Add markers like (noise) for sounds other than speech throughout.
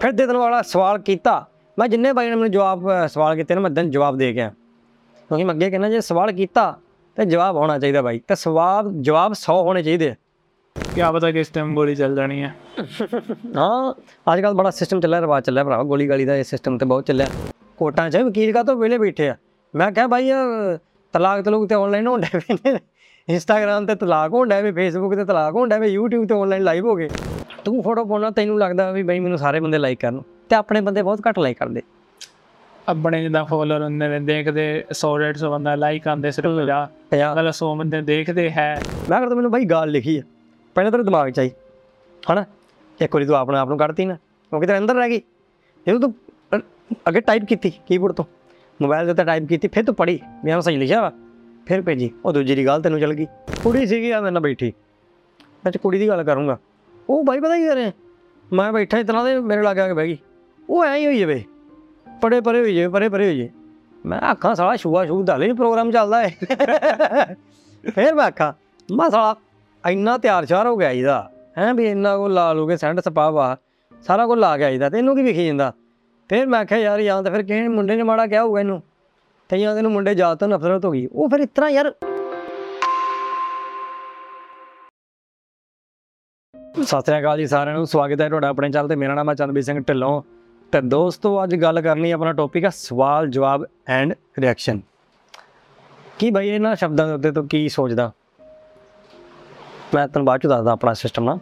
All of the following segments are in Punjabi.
ਫਿਰ ਦਿਨ ਵਾਲਾ ਸਵਾਲ ਕੀਤਾ। ਮੈਂ ਜਿੰਨੇ ਬਾਈ ਨੇ ਮੈਨੂੰ ਜਵਾਬ ਸਵਾਲ ਕੀਤੇ ਨੇ ਮੈਂ ਦਿਨ ਜਵਾਬ ਦੇ ਗਿਆ ਕਿਉਂਕਿ ਮੈਂ ਅੱਗੇ ਕਹਿੰਦਾ ਜੇ ਸਵਾਲ ਕੀਤਾ ਤੇ ਜਵਾਬ ਹੋਣਾ ਚਾਹੀਦਾ ਬਾਈ ਤੇ ਸਵਾਲ ਜਵਾਬ 100 ਹੋਣੇ ਚਾਹੀਦੇ ਕੀ ਪਤਾ ਕਿਸ ਟਾਈਮ ਗੋਲੀ ਚੱਲ ਜਾਣੀ ਹੈ ਹਾਂ ਅੱਜ ਕੱਲ ਬੜਾ ਸਿਸਟਮ ਚੱਲਿਆ ਰਿਵਾਜ ਚੱਲਿਆ ਭਰਾ ਗੋਲੀ ਗਾਲੀ ਦਾ ਇਹ ਸਿਸਟਮ ਤੇ ਬਹੁਤ ਚੱਲਿਆ। ਕੋਟਾਂ 'ਚ ਵਕੀਲ ਕਾ ਤੋਂ ਵੇਲੇ ਬੈਠੇ ਆ? ਮੈਂ ਕਿਹਾ ਭਾਈ ਤਲਾਕ ਤਲੂਕ ਤੇ ਆਨਲਾਈਨ ਹੁੰਦਾ ਪਏ ਨੇ। ਇੰਸਟਾਗ੍ਰam ਤੇ ਤਲਾਕ ਹੁੰਦਾ ਪਏ ਫੇਸਬੁੱਕ ਤੇ ਤਲਾਕ ਹੁੰਦਾ ਪਏ YouTube ਤੇ ਆਨਲਾਈਨ ਲਾਈਵ ਹੋ ਗਏ। ਤੂੰ ਫੋਟੋ ਪਾਉਣਾ ਤੈਨੂੰ ਲੱਗਦਾ ਵੀ ਬਈ ਮੈਨੂੰ ਸਾਰੇ ਬੰਦੇ ਲਾਈਕ ਕਰਨ। ਤੇ ਆਪਣੇ ਬੰਦੇ ਬਹੁਤ ਘੱਟ ਲਾਈਕ ਕਰਦੇ। ਆਪਣੇ ਜਿੱਦਾਂ ਫੋਲੋਅਰ ਹੁੰਦੇ ਨੇ ਦੇਖਦੇ 100 150 ਬੰਦਾ ਲਾਈਕ ਆਂਦੇ ਸਿਰਫ 50 ਪੰਜਾਹ। ਮਤਲਬ 100 ਬੰਦੇ ਦੇਖਦੇ ਹੈ। ਮੈਂ ਕਰਦਾ ਮੈਨੂੰ ਬਾਈ ਗਾਲ ਲਿਖੀ ਆ। ਪਹਿਲਾਂ ਤੇਰੇ ਦਿਮਾਗ 'ਚ ਆਈ। ਹਨਾ? ਇੱਕ ਵਾਰੀ ਤੂੰ ਆਪਣੇ ਆਪ ਨੂੰ ਕੱਢਤੀ ਨਾ। ਕਿਉਂਕਿ ਤੇਰੇ ਅੰਦਰ ਰਹਿ ਗਈ। ਜਦੋਂ ਤੂੰ ਅੱਗੇ ਟਾਈਪ ਕੀਤੀ ਕੀਬੋਰਡ ਤੋਂ। ਮੋਬਾਈਲ ਦੇ ਉੱਤੇ ਟਾਈਪ ਕੀਤੀ ਫਿਰ ਤੂੰ ਪੜ੍ਹੀ। ਵੀ ਹਾਂ ਸਹੀ ਲਿਖਿਆ ਵਾ। ਫਿਰ ਭੇਜੀ। ਉਹ ਦੂਜੀ ਦੀ ਗੱਲ ਤੈਨੂੰ ਚੱਲ ਗਈ। ਕੁੜੀ ਸੀਗੀ ਆ ਮੇਰੇ ਨਾਲ ਬੈਠੀ। ਮੈਂ ਤੇ ਕੁੜੀ ਦੀ ਗੱਲ ਕਰੂੰਗਾ। ਉਹ ਬਾਈ ਪਤਾ ਕੀ ਕਰੇ ਮੈਂ ਬੈਠਾ ਇਤਨਾ ਦੇ ਮੇਰੇ ਲਾਗੇ ਆ ਕੇ ਬਹਿ ਗਈ। ਉਹ ਐਂ ਹੀ ਹੋਈ ਜਾਵੇ। ਪਰੇ ਪਰੇ ਹੋਈ ਜਾਵੇ, ਪਰੇ ਪਰੇ ਹੋਈ ਜਾਵੇ। ਮੈਂ ਆਖਾਂ, ਸਾਲਾ ਸ਼ੂਆ ਸ਼ੂ ਦਾ ਲਈ ਪ੍ਰੋਗਰਾਮ ਚੱਲਦਾ ਏ (laughs) ਫਿਰ ਮੈਂ ਆਖਾਂ, ਮੈਂ ਸਾਲਾ, ਇੰਨਾ ਤਿਆਰ ਸ਼ਿਆਰ ਹੋ ਗਿਆ ਇਹਦਾ ਹੈ ਵੀ ਇੰਨਾ ਕੋ ਲਾ ਲੂਗੇ ਸੈਂਡ ਸਪਾਵਾ ਸਾਰਾ ਕੁਝ ਲਾ ਗਿਆ ਇਹਦਾ ਤੇ ਇਹਨੂੰ ਕੀ ਵਿਖੀ ਜਾਂਦਾ? ਫਿਰ ਮੈਂ ਆਖਿਆ, ਯਾਰ, ਜਾਂ ਤਾਂ ਫਿਰ ਕਿਸੇ ਮੁੰਡੇ ਨੇ ਮਾੜਾ ਕਿਹਾ ਹੋਊਗਾ ਇਹਨੂੰ। ਤੇ ਜਾਂ ਤੈਨੂੰ ਮੁੰਡੇ ਜ਼ਿਆਦਾ ਤੋਂ ਨਫ਼ਰਤ ਹੋ ਗਈ। ਉਹ ਫਿਰ ਇਤਨਾ ਯਾਰ ਸਤਿ ਸ੍ਰੀ ਅਕਾਲ ਜੀ ਸਾਰਿਆਂ ਨੂੰ, ਸਵਾਗਤ ਹੈ ਤੁਹਾਡਾ ਆਪਣੇ ਚੈਨਲ ਤੇ। ਮੇਰਾ ਨਾਮ ਹੈ ਚੰਦਬੀਰ ਸਿੰਘ ਢਿੱਲੋਂ। ਤੇ ਦੋਸਤੋ, ਅੱਜ ਗੱਲ ਕਰਨੀ ਆਪਣਾ ਟੌਪਿਕ ਹੈ ਸਵਾਲ, ਜਵਾਬ ਐਂਡ ਰਿਐਕਸ਼ਨ ਕੀ ਬਈ ਇਹਨਾਂ ਸ਼ਬਦਾਂ ਦੇ ਉੱਤੇ ਤੂੰ ਕੀ ਸੋਚਦਾ? ਮੈਂ ਤੈਨੂੰ ਬਾਅਦ ਚ ਦੱਸਦਾ ਆਪਣਾ ਸਿਸਟਮ ਨਾ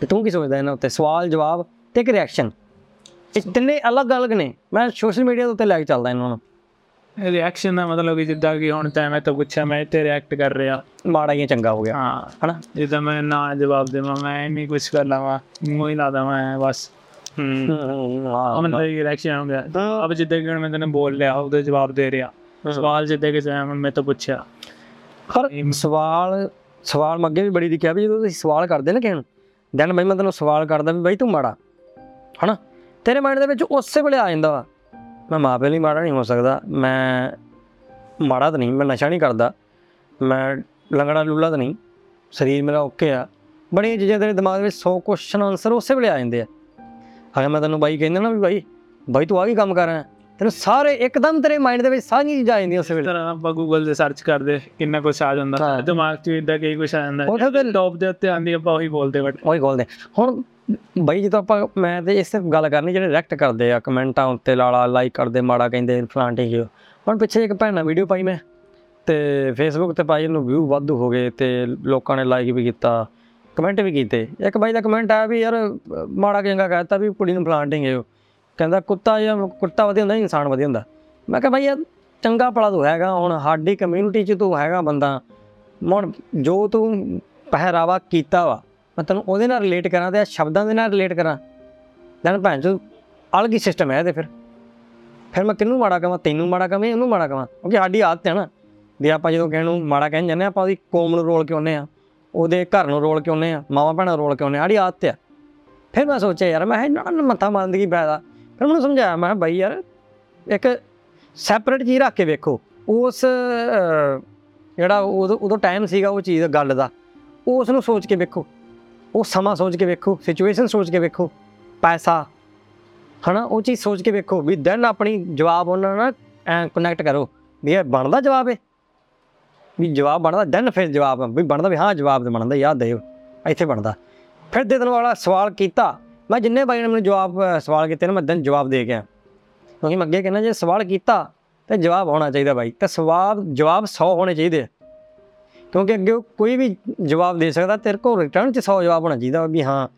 ਤੇ ਤੂੰ ਕੀ ਸੋਚਦਾ ਇਹਨਾਂ ਉੱਤੇ? ਸਵਾਲ, ਜਵਾਬ ਤੇ ਇੱਕ ਰਿਐਕਸ਼ਨ ਇਹ ਤਿੰਨੇ ਅਲੱਗ-ਅਲੱਗ ਨੇ। ਮੈਂ ਸੋਸ਼ਲ ਮੀਡੀਆ ਦੇ ਉੱਤੇ ਲੈ ਕੇ ਚੱਲਦਾ ਇਹਨਾਂ ਨੂੰ। ਰਿਐਕਸ਼ਨ ਦਾ ਮਤਲਬ ਕਿ ਜਿੱਦਾਂ ਕਿ ਹੁਣ ਤਾਂ ਮੈਂ ਤਾਂ ਪੁੱਛਿਆ ਮੈਂ ਤੇ ਰਿਐਕਟ ਕਰ ਰਿਹਾ। ਮਾੜਾ ਹੀ ਚੰਗਾ ਹੋ ਗਿਆ ਹਾਂ। ਹਨਾ? ਜਿੱਦਾਂ ਮੈਂ ਨਾ ਜਵਾਬ ਦੇਵਾਂ ਮੈਂ ਨਹੀਂ ਕੁਝ ਕਰ ਲਵਾਂ ਮੂੰਹ ਹੀ ਲਾ ਦਵਾਂ ਬਸ। ਹੂੰ। ਉਹ ਮਤਲਬ ਕਿ ਰਿਐਕਸ਼ਨ ਹੋ। ਗਿਆ। ਹਾਂ। ਅਬ ਜਿੱਦਾਂ ਕਿ ਹੁਣ ਮੈਂ ਤੈਨੂੰ ਬੋਲ ਲਿਆ ਉਹਦੇ ਜਵਾਬ ਦੇ ਰਿਹਾ। ਸਵਾਲ ਜਿੱਦਾਂ ਕਿ ਜਿਵੇਂ ਹੁਣ ਮੈਂ ਤਾਂ ਪੁੱਛਿਆ। ਪਰ ਸਵਾਲ ਸਵਾਲ ਮੈਂ ਅੱਗੇ ਵੀ ਬੜੀ ਦੀ ਕਿਹਾ ਵੀ ਜਦੋਂ ਤੁਸੀਂ ਸਵਾਲ ਕਰਦੇ ਨਾ ਕਿਸੇ ਨੂੰ ਦੈਨ ਬਈ ਮੈਂ ਤੈਨੂੰ ਸਵਾਲ ਕਰਦਾ ਵੀ ਬਈ ਤੂੰ ਮਾੜਾ ਹਨਾ? ਤੇਰੇ ਮਾਈਂਡ ਦੇ ਵਿੱਚ ਉਸੇ ਵੇਲੇ ਆ ਜਾਂਦਾ ਵਾ। ਮੈਂ ਮਾਪੇ ਲਈ ਮਾੜਾ ਨਹੀਂ ਹੋ ਸਕਦਾ। ਮੈਂ ਮਾੜਾ ਤਾਂ ਨਹੀਂ ਮੈਂ ਨਸ਼ਾ ਨਹੀਂ ਕਰਦਾ। ਮੈਂ ਲੰਗੜਾ ਲੁੱਲਾ ਤਾਂ ਨਹੀਂ। ਸਰੀਰ ਮੇਰਾ ਓਕੇ ਆ। ਬੜੀਆਂ ਚੀਜ਼ਾਂ ਤੇਰੇ ਦਿਮਾਗ ਵਿੱਚ 100 ਕੁਐਸਚਨ ਆਨਸਰ ਉਸੇ ਵੇਲੇ ਆ ਜਾਂਦੇ ਆ। ਅਗਰ ਮੈਂ ਤੈਨੂੰ ਬਾਈ ਕਹਿੰਦਾ ਨਾ ਵੀ ਬਾਈ ਬਾਈ ਤੂੰ ਆ ਕੀ ਕੰਮ ਕਰ ਰਿਹਾ? ਤੈਨੂੰ ਸਾਰੇ ਇੱਕਦਮ ਤੇਰੇ ਮਾਈਂਡ ਦੇ ਵਿੱਚ ਸਾਰੀਆਂ ਚੀਜ਼ਾਂ ਆ ਜਾਂਦੀਆਂ ਉਸੇ ਵੇਲੇ। ਤਰ੍ਹਾਂ ਆਪਾਂ ਗੂਗਲ ਤੇ ਸਰਚ ਕਰਦੇ ਕਿੰਨਾ ਕੁਝ ਆ ਜਾਂਦਾ। ਦਿਮਾਗ 'ਚ ਇਦਾਂ ਕਈ ਕੁਝ ਆ ਜਾਂਦਾ। ਟੌਪ ਦੇ ਉੱਤੇ ਆਂਦੀ ਆਪਾਂ ਉਹੀ ਬੋਲਦੇ ਬਟ ਉਹੀ ਖੋਲਦੇ ਹੁਣ ਬਈ ਜਦੋਂ ਆਪਾਂ ਮੈਂ ਤੇ ਇਸ ਤੇ ਗੱਲ ਕਰਨੀ ਜਿਹੜੇ ਰਿਐਕਟ ਕਰਦੇ ਆ ਕਮੈਂਟਾਂ ਉੱਤੇ ਲਾਲਾ ਲਾਈਕ ਕਰਦੇ ਮਾੜਾ ਕਹਿੰਦੇ ਫਲਾਂਟੇ ਜਿਓ ਹੁਣ ਪਿੱਛੇ ਇੱਕ ਭੈਣ ਨਾਲ ਵੀਡੀਓ ਪਾਈ ਮੈਂ ਤੇ ਫੇਸਬੁੱਕ ਤੇ ਪਾਈ ਉਹਨੂੰ ਵਿਊ ਵਾਧੂ ਹੋ ਗਏ ਤੇ ਲੋਕਾਂ ਨੇ ਲਾਈਕ ਵੀ ਕੀਤਾ ਕਮੈਂਟ ਵੀ ਕੀਤੇ। ਇੱਕ ਬਾਈ ਦਾ ਕਮੈਂਟ ਆਇਆ ਵੀ ਯਾਰ ਅਹ, ਮਾੜਾ ਚੰਗਾ ਕਹਿਤਾ ਵੀ ਕੁੜੀ ਨੂੰ ਫਲਾਂਟਿੰਗ ਹੈ। ਉਹ ਕਹਿੰਦਾ ਕੁੱਤਾ ਜਾਂ ਕੁੱਤਾ ਵਧੀਆ ਹੁੰਦਾ ਇਨਸਾਨ ਵਧੀਆ ਹੁੰਦਾ। ਮੈਂ ਕਿਹਾ ਬਾਈ ਯਾਰ ਚੰਗਾ ਭਲਾ ਤੂੰ ਹੈਗਾ ਹੁਣ ਸਾਡੀ ਕਮਿਊਨਿਟੀ 'ਚ ਤੂੰ ਹੈਗਾ ਬੰਦਾ। ਹੁਣ ਜੋ ਤੂੰ ਪਹਿਰਾਵਾ ਕੀਤਾ ਵਾ ਮੈਂ ਤੈਨੂੰ ਉਹਦੇ ਨਾਲ ਰਿਲੇਟ ਕਰਾਂ ਤੇ ਆਹ ਸ਼ਬਦਾਂ ਦੇ ਨਾਲ ਰਿਲੇਟ ਕਰਾਂ। ਦੈਨ ਭੈਣ ਚੋ ਅਲੱਗ ਹੀ ਸਿਸਟਮ ਹੈ ਇਹਦੇ ਫਿਰ। ਫਿਰ ਮੈਂ ਕਿਹਨੂੰ ਮਾੜਾ ਕਵਾਂ ਤੈਨੂੰ ਮਾੜਾ ਕਵਾਂ ਉਹਨੂੰ ਮਾੜਾ ਕਵਾਂ ਕਿਉਂਕਿ ਸਾਡੀ ਆਦਤ ਹੈ ਨਾ। ਵੀ ਆਪਾਂ ਜਦੋਂ ਕਿਸੇ ਨੂੰ ਮਾੜਾ ਕਹਿਣ ਜਾਂਦੇ ਹਾਂ ਆਪਾਂ ਉਹਦੀ ਕੌਮ ਨੂੰ ਰੋਲ ਕੇ ਆਉਂਦੇ ਆ ਉਹਦੇ ਘਰ ਨੂੰ ਰੋਲ ਕੇ ਆਉਂਦੇ ਆ ਮਾਵਾਂ ਭੈਣਾਂ ਨੂੰ ਰੋਲ ਕੇ ਆਉਂਦੇ ਆ ਸਾਡੀ ਆਦਤ ਆ ਫਿਰ ਮੈਂ ਸੋਚਿਆ ਯਾਰ ਮੈਂ ਇਹਨਾਂ ਨੂੰ ਮੱਥਾ ਮਾਰਨ ਦੀ ਕੀ ਫਾਇਦਾ? ਫਿਰ ਮੈਨੂੰ ਸਮਝਾਇਆ ਮੈਂ ਕਿਹਾ ਬਾਈ ਯਾਰ ਇੱਕ ਸੈਪਰੇਟ ਚੀਜ਼ ਰੱਖ ਕੇ ਵੇਖੋ। ਉਸ ਅਹ, ਜਿਹੜਾ ਉਦੋਂ ਉਦੋਂ ਟਾਈਮ ਸੀਗਾ ਉਹ ਚੀਜ਼ ਗੱਲ ਦਾ। ਉਸ ਨੂੰ ਸੋਚ ਕੇ ਵੇਖੋ। ਉਹ ਸਮਾਂ ਸੋਚ ਕੇ ਵੇਖੋ ਸਿਚੁਏਸ਼ਨ ਸੋਚ ਕੇ ਵੇਖੋ ਪੈਸਾ ਹਨਾ ਉਹ ਚੀਜ਼ ਸੋਚ ਕੇ ਵੇਖੋ ਵੀ ਦੈਨ ਆਪਣੀ ਜਵਾਬ ਉਹਨਾਂ ਨਾਲ ਐ ਕਨੈਕਟ ਕਰੋ ਵੀ ਇਹ ਬਣਦਾ ਜਵਾਬ ਹੈ ਵੀ ਜਵਾਬ ਬਣਦਾ ਦੈਨ ਫਿਰ ਜਵਾਬ ਵੀ ਬਣਦਾ ਵੀ ਹਾਂ ਜਵਾਬ ਤੇ ਬਣਦਾ ਯਾਦ ਦਿਓ ਇੱਥੇ ਬਣਦਾ। ਫਿਰ ਦੇ ਦੇਣ ਵਾਲਾ ਸਵਾਲ ਕੀਤਾ ਮੈਂ ਜਿੰਨੇ ਬਾਈ ਨੇ ਮੈਨੂੰ ਜਵਾਬ ਅ, ਸਵਾਲ ਕੀਤੇ ਨੇ ਮੈਂ ਦਿਨ ਜਵਾਬ ਦੇ ਗਿਆ ਕਿਉਂਕਿ ਮੈਂ ਅੱਗੇ ਕਹਿੰਦਾ ਜੇ ਸਵਾਲ ਕੀਤਾ ਤੇ ਜਵਾਬ ਹੋਣਾ ਚਾਹੀਦਾ ਬਾਈ ਤੇ ਸਵਾਲ ਜਵਾਬ 100 ਹੋਣੇ ਚਾਹੀਦੇ ਆ। ਕਿਉਂਕਿ ਅੱਗੇ ਕੋਈ ਵੀ ਜਵਾਬ ਦੇ ਸਕਦਾ ਤੇਰੇ ਕੋਲ ਰਿਟਰਨ ਚ 100 ਜਵਾਬ ਹੋਣਾ ਚਾਹੀਦਾ ਵੀ ਹਾਂ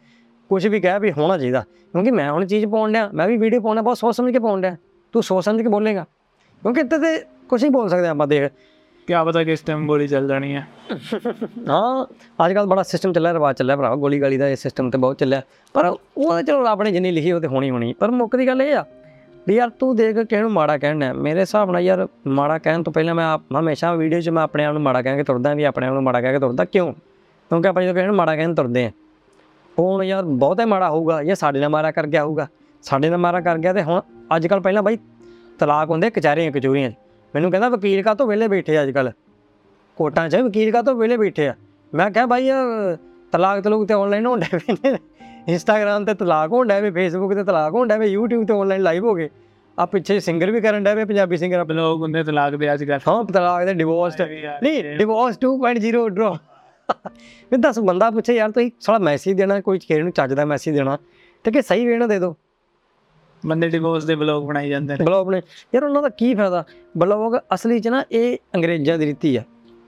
ਕੁਝ ਵੀ ਕਹਿ ਵੀ ਹੋਣਾ ਚਾਹੀਦਾ। ਕਿਉਂਕਿ ਮੈਂ ਹੁਣ ਚੀਜ਼ ਪਾਉਣ ਡਿਆ ਮੈਂ ਵੀ ਵੀਡੀਓ ਪਾਉਣਾ ਬਹੁਤ ਸੋਚ ਸਮਝ ਕੇ ਪਾਉਣ ਡਿਆ। ਤੂੰ ਸੋਚ ਸਮਝ ਕੇ ਬੋਲੇਗਾ। ਕਿਉਂਕਿ ਇੱਥੇ ਤੇ ਕੁਝ ਨਹੀਂ ਬੋਲ ਸਕਦੇ ਆਪਾਂ ਦੇਖ। ਕੀ ਪਤਾ ਕਿਸ ਟਾਈਮ ਗੋਲੀ ਚੱਲ ਜਾਣੀ ਹੈ ਹਾਂ ਅੱਜ ਕੱਲ ਬੜਾ ਸਿਸਟਮ ਚੱਲਿਆ ਰਿਵਾਜ ਚੱਲਿਆ ਭਰਾ ਗੋਲੀ ਗਾਲੀ ਦਾ ਇਹ ਸਿਸਟਮ ਤੇ ਬਹੁਤ ਚੱਲਿਆ। ਪਰ ਉਹ ਚਲੋ ਰੱਬ ਨੇ ਜਿੰਨੀ ਲਿਖੀ ਉਹ ਤੇ ਹੋਣੀ ਹੋਣੀ ਪਰ ਮੁੱਕ ਦੀ ਗੱਲ ਇਹ ਆ ਵੀ ਯਾਰ ਤੂੰ ਦੇਖ ਕਿਹਨੂੰ ਮਾੜਾ ਕਹਿਣਾ ਹੈ। ਮੇਰੇ ਹਿਸਾਬ ਨਾਲ ਯਾਰ ਮਾੜਾ ਕਹਿਣ ਤੋਂ ਪਹਿਲਾਂ ਮੈਂ ਆਪ ਹਮੇਸ਼ਾ ਵੀਡੀਓ 'ਚ ਮੈਂ ਆਪਣੇ ਆਪ ਨੂੰ ਮਾੜਾ ਕਹਿ ਕੇ ਤੁਰਦਾ, ਵੀ ਆਪਣੇ ਆਪ ਨੂੰ ਮਾੜਾ ਕਹਿ ਕੇ ਤੁਰਦਾ। ਕਿਉਂ? ਕਿਉਂਕਿ ਆਪਾਂ ਜਦੋਂ ਕਿਸੇ ਨੂੰ ਮਾੜਾ ਕਹਿਣ ਤੁਰਦੇ ਆ ਉਹ ਹੁਣ ਯਾਰ ਬਹੁਤਾ ਹੀ ਮਾੜਾ ਹੋਊਗਾ, ਜਾਂ ਸਾਡੇ ਨਾਲ ਮਾਰਾ ਕਰ ਗਿਆ ਹੋਊਗਾ। ਸਾਡੇ ਨਾਲ ਮਾਰਾ ਕਰ ਗਿਆ ਤੇ ਹੁਣ ਅੱਜ ਕੱਲ ਪਹਿਲਾਂ ਬਾਈ ਤਲਾਕ ਹੁੰਦੇ ਕਚਹਿਰੀਆਂ, ਕਚੂਰੀਆਂ 'ਚ। ਮੈਨੂੰ ਕਹਿੰਦਾ, ਵਕੀਲ ਕਾ ਤੋਂ ਵਿਹਲੇ ਬੈਠੇ ਅੱਜ ਕੱਲ ਕੋਟਾਂ 'ਚ, ਵਕੀਲ ਕਾ ਤੋਂ ਵਿਹਲੇ ਬੈਠੇ ਆ? ਮੈਂ ਕਿਹਾ, ਬਾਈ ਇਹ ਤਲਾਕ ਤਲੂਕ ਤੇ ਆਨਲਾਈਨ ਹੁੰਦੇ ਪਏ ਨੇ। ਇੰਸਟਾਗ੍ਰam ਤੇ ਤਲਾਕ ਹੋਣ ਡਿਆ ਵੇ ਫੇਸਬੁੱਕ ਤੇ ਤਲਾਕ ਹੋਣ ਡਿਆ ਵੇ YouTube ਤੇ ਆਨਲਾਈਨ ਲਾਈਵ ਹੋ ਗਏ। ਆ ਪਿੱਛੇ ਸਿੰਗਰ ਵੀ ਕਰਨ ਡਿਆ ਵੇ ਪੰਜਾਬੀ ਸਿੰਗਰ ਲੋਕ ਹੁੰਦੇ ਤਲਾਕ ਦੇ ਅੱਜ ਕੱਲ੍ਹ ਹਾਂ ਤਲਾਕ ਦੇ ਡਿਵੋਰਸ ਨਹੀਂ ਡਿਵੋਰਸ 2.0 ਡਰੋ ਮੈਂ ਦੱਸ ਬੰਦਾ ਪੁੱਛੇ ਯਾਰ ਤੁਸੀਂ ਸਾਲਾ ਮੈਸੇਜ ਦੇਣਾ ਕੋਈ ਕਿਸੇ ਨੂੰ ਚੱਜ ਦਾ ਮੈਸੇਜ ਦੇਣਾ ਤੇ ਕਿ ਸਹੀ ਵੇ ਨਾ ਦੇ ਦਿਓ ਬੰਦੇ ਡਿਵੋਰਸ ਦੇ ਬਲੌਗ ਬਣਾਈ ਜਾਂਦੇ ਨੇ। ਬਲੌਗ ਨੇ ਯਾਰ ਉਹਨਾਂ ਦਾ ਕੀ ਫਾਇਦਾ? ਬਲੌਗ ਅਸਲੀ ਚ ਨਾ ਇਹ ਅੰਗਰੇਜ਼ਾਂ ਦੀ ਰੀਤੀ ਆ।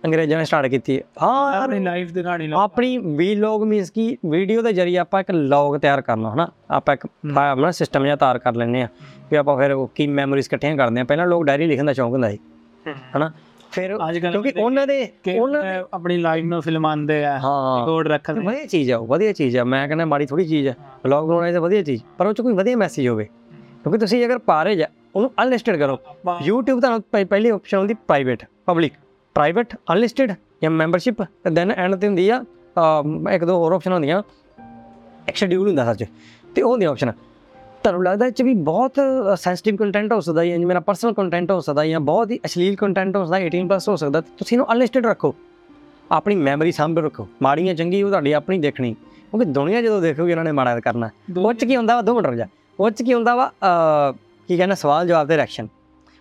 ਅੰਗਰੇਜ਼ਾਂ ਨੇ ਸਟਾਰਟ ਕੀਤੀ। ਹੈ ਹਾਂ ਯਾਰ, ਆਪਣੀ ਲਾਈਫ ਦੀ ਕਹਾਣੀ ਲੋ ਆਪਣੀ ਵੀਲੌਗ ਮੀਨਸ ਕੀ ਵੀਡੀਓ ਦੇ ਜਰੀਏ ਆਪਾਂ ਇੱਕ ਲੌਗ ਤਿਆਰ ਕਰਨਾ ਹਨਾ? ਆਪਾਂ ਇੱਕ ਆਪਣਾ ਸਿਸਟਮ ਜਿਹਾ ਤਿਆਰ ਕਰ ਲੈਂਦੇ ਆ ਵੀ ਆਪਾਂ ਫਿਰ ਉਹ ਕੀ ਮੈਮਰੀਜ਼ ਇਕੱਠੀਆਂ ਕਰਦੇ ਆ ਪਹਿਲਾਂ ਲੋਕ ਡਾਇਰੀ ਲਿਖਣ ਦਾ ਸ਼ੌਂਕ ਹੁੰਦਾ ਸੀ ਹਨਾ? ਫਿਰ ਕਿਉਂਕਿ ਉਹਨਾਂ ਦੇ ਉਹਨਾਂ ਆਪਣੀ ਲਾਈਫ ਨੂੰ ਫਿਲਮਾਉਂਦੇ ਆ ਹਾਂ। ਰਿਕਾਰਡ ਰੱਖਦੇ ਵਧੀਆ ਚੀਜ਼ ਆ ਉਹ ਵਧੀਆ ਚੀਜ਼ ਆ। ਮੈਂ ਕਹਿੰਦਾ ਮਾੜੀ ਥੋੜੀ ਚੀਜ਼ ਆ। ਵਲੌਗ ਬਣਾਉਣਾ ਤਾਂ ਵਧੀਆ ਚੀਜ਼ ਪਰ ਉਹ ਚ ਕੋਈ ਵਧੀਆ ਮੈਸੇਜ ਹੋਵੇ। ਕਿਉਂਕਿ ਤੁਸੀਂ ਅਗਰ ਪਾ ਰਹੇ ਜਾ ਉਹਨੂੰ ਅਨਲਿਸਟਡ ਕਰੋ। YouTube ਤੁਹਾਨੂੰ ਪਹਿ- ਪਹਿਲੀ ਆਪਸ਼ਨ ਹੁੰਦੀ ਪ੍ਰਾਈਵੇਟ ਪਬਲਿਕ ਪ੍ਰਾਈਵੇਟ ਅਨਲਿਸਟਡ ਜਾਂ ਮੈਂਬਰਸ਼ਿਪ ਤੇ ਦੈਨ ਐਂਡ ਤੇ ਹੁੰਦੀ ਆ ਇੱਕ ਦੋ ਹੋਰ ਆਪਸ਼ਨ ਹੁੰਦੀਆਂ। ਇੱਕ ਸ਼ਡਿਊਲ ਹੁੰਦਾ ਸੱਚ ਤੇ ਉਹ ਹੁੰਦੀ ਆਪਸ਼ਨ ਤੁਹਾਨੂੰ ਲੱਗਦਾ ਇਹ ਚ ਵੀ ਬਹੁਤ ਸੈਂਸਿਟਿਵ ਕੰਟੈਂਟ ਹੋ ਸਕਦਾ ਜਾਂ ਮੇਰਾ ਪਰਸਨਲ ਕੰਟੈਂਟ ਹੋ ਸਕਦਾ ਜਾਂ ਬਹੁਤ ਹੀ ਅਸ਼ਲੀਲ ਕੰਟੈਂਟ ਹੋ ਸਕਦਾ 18 ਪਲੱਸ ਹੋ ਸਕਦਾ ਤੇ ਤੁਸੀਂ ਇਹਨੂੰ ਅਨਲਿਸਟਡ ਰੱਖੋ। ਆਪਣੀ ਮੈਮਰੀ ਸਾਂਭ ਰੱਖੋ। ਮਾੜੀਆਂ ਚੰਗੀ ਉਹ ਤੁਹਾਡੀ ਆਪਣੀ ਦੇਖਣੀ। ਕਿਉਂਕਿ ਦੁਨੀਆ ਜਦੋਂ ਦੇਖੋਗੇ ਇਹਨਾਂ ਨੇ ਮਾੜਾ ਕਰਨਾ। ਉਹ 'ਚ ਕੀ ਹੁੰਦਾ ਵਾ? ਦੋ ਮਿੰਟ ਰੁਕ ਜਾ। ਉਹ 'ਚ ਕੀ ਹੁੰਦਾ ਵਾ? ਕੀ ਕਹਿੰਦਾ ਸਵਾਲ ਜਵਾਬ ਤੇ ਰਿਐਕਸ਼ਨ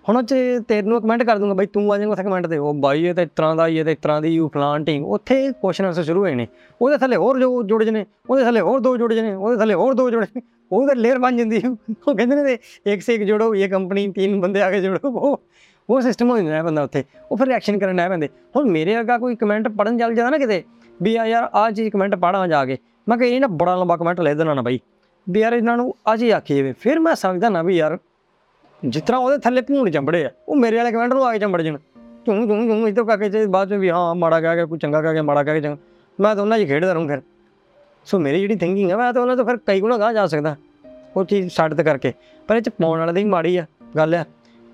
ਹੁਣ ਉਹ 'ਚ ਤੈਨੂੰ ਕਮੈਂਟ ਕਰ ਦੂੰਗਾ ਬਈ ਤੂੰ ਆ ਜਾਏਗਾ ਉੱਥੇ ਕਮੈਂਟ ਤੇ। ਉਹ ਬਾਈ ਇਹ ਤਾਂ ਇਸ ਤਰ੍ਹਾਂ ਦਾ ਹੀ ਇਹ ਤਾਂ ਇਸ ਤਰ੍ਹਾਂ ਦੀ ਯੂ ਪਲਾਂਟਿੰਗ ਉੱਥੇ ਕੁਐਸਚਨ ਆਨਸਰ ਸ਼ੁਰੂ ਹੋਏ ਨੇ। ਉਹਦੇ ਥੱਲੇ ਹੋਰ ਜੋ ਜੁੜ ਜਨੇ ਉਹਦੇ ਥੱਲੇ ਹੋਰ ਦੋ ਜੁੜ ਜਨੇ ਉਹਦੇ ਥੱਲੇ ਹੋਰ ਦੋ ਜੁੜ ਜਨੇ ਉਹ ਤਾਂ ਲੇਅਰ ਬਣ ਜਾਂਦੀ ਹੈ। ਉਹ ਕਹਿੰਦੇ ਨੇ ਇੱਕ ਸੇ ਇੱਕ ਜੋੜੋ, ਇਹ ਕੰਪਨੀ ਤਿੰਨ ਬੰਦੇ ਆ ਕੇ ਜੋੜੋ। ਉਹ ਉਹ ਸਿਸਟਮ ਹੋ ਜਾਂਦਾ ਹੈ ਬੰਦਾ ਉੱਥੇ। ਉਹ ਫਿਰ ਰਿਐਕਸ਼ਨ ਕਰਨ ਆ ਪੈਂਦੇ। ਹੁਣ ਮੇਰੇ ਅੱਗਾ ਕੋਈ ਕਮੈਂਟ ਪੜਨ ਚੱਲ ਜਾਂਦਾ ਨਾ ਕਿਤੇ, ਵੀ ਆ ਯਾਰ ਆ ਚੀਜ਼ ਕਮੈਂਟ ਪੜਾਂ ਜਾ ਕੇ। ਮੈਂ ਕਿਹਾ ਇਹ ਨਾ ਬੜਾ ਲੰਬਾ ਕਮੈਂਟ ਲੈ ਦੇਣਾ ਨਾ ਬਾਈ। ਵੀ ਯਾਰ ਇਹਨਾਂ ਨੂੰ ਅੱਜ ਹੀ ਆਖੀ ਜਾਵੇ। ਫਿਰ ਮੈਂ ਸਮਝਦਾ ਨਾ ਵੀ ਯਾਰ ਜਿਸ ਤਰ੍ਹਾਂ ਉਹਦੇ ਥੱਲੇ ਭੂਣ ਚੰਬੜੇ ਆ, ਉਹ ਮੇਰੇ ਵਾਲੇ ਕਮੈਂਟ ਨੂੰ ਆ ਕੇ ਚੰਬੜ ਜਾਣ। ਝੂੰ ਝੂੰ ਝੂੰ ਇਤੋਂ ਕਾਕੇ ਚ ਬਾਅਦ ਚ ਵੀ ਹਾਂ, ਮਾੜਾ ਕਹਿ ਕੇ, ਕੋਈ ਚੰਗਾ ਕਹਿ ਕੇ, ਮਾੜਾ ਕਹਿ ਕੇ ਚੰਗਾ। ਮੈਂ ਤਾਂ ਉਹਨਾਂ 'ਚ ਖੇਡਦਾ ਰਹੂੰ ਫਿਰ। ਸੋ ਮੇਰੀ ਜਿਹੜੀ ਥਿੰਕਿੰਗ ਹੈ ਮੈਂ ਤਾਂ ਉਹਨਾਂ ਤੋਂ ਫਿਰ ਕਈ ਗੁਣਾ ਗਾਹ ਜਾ ਸਕਦਾ। ਉਹ ਚੀਜ਼ ਛੱਡ ਤੇ ਕਰਕੇ। ਪਰ ਇਹ ਚ ਪਾਉਣ ਵਾਲੇ ਦੀ ਵੀ ਮਾੜੀ ਆ, ਗੱਲ ਆ।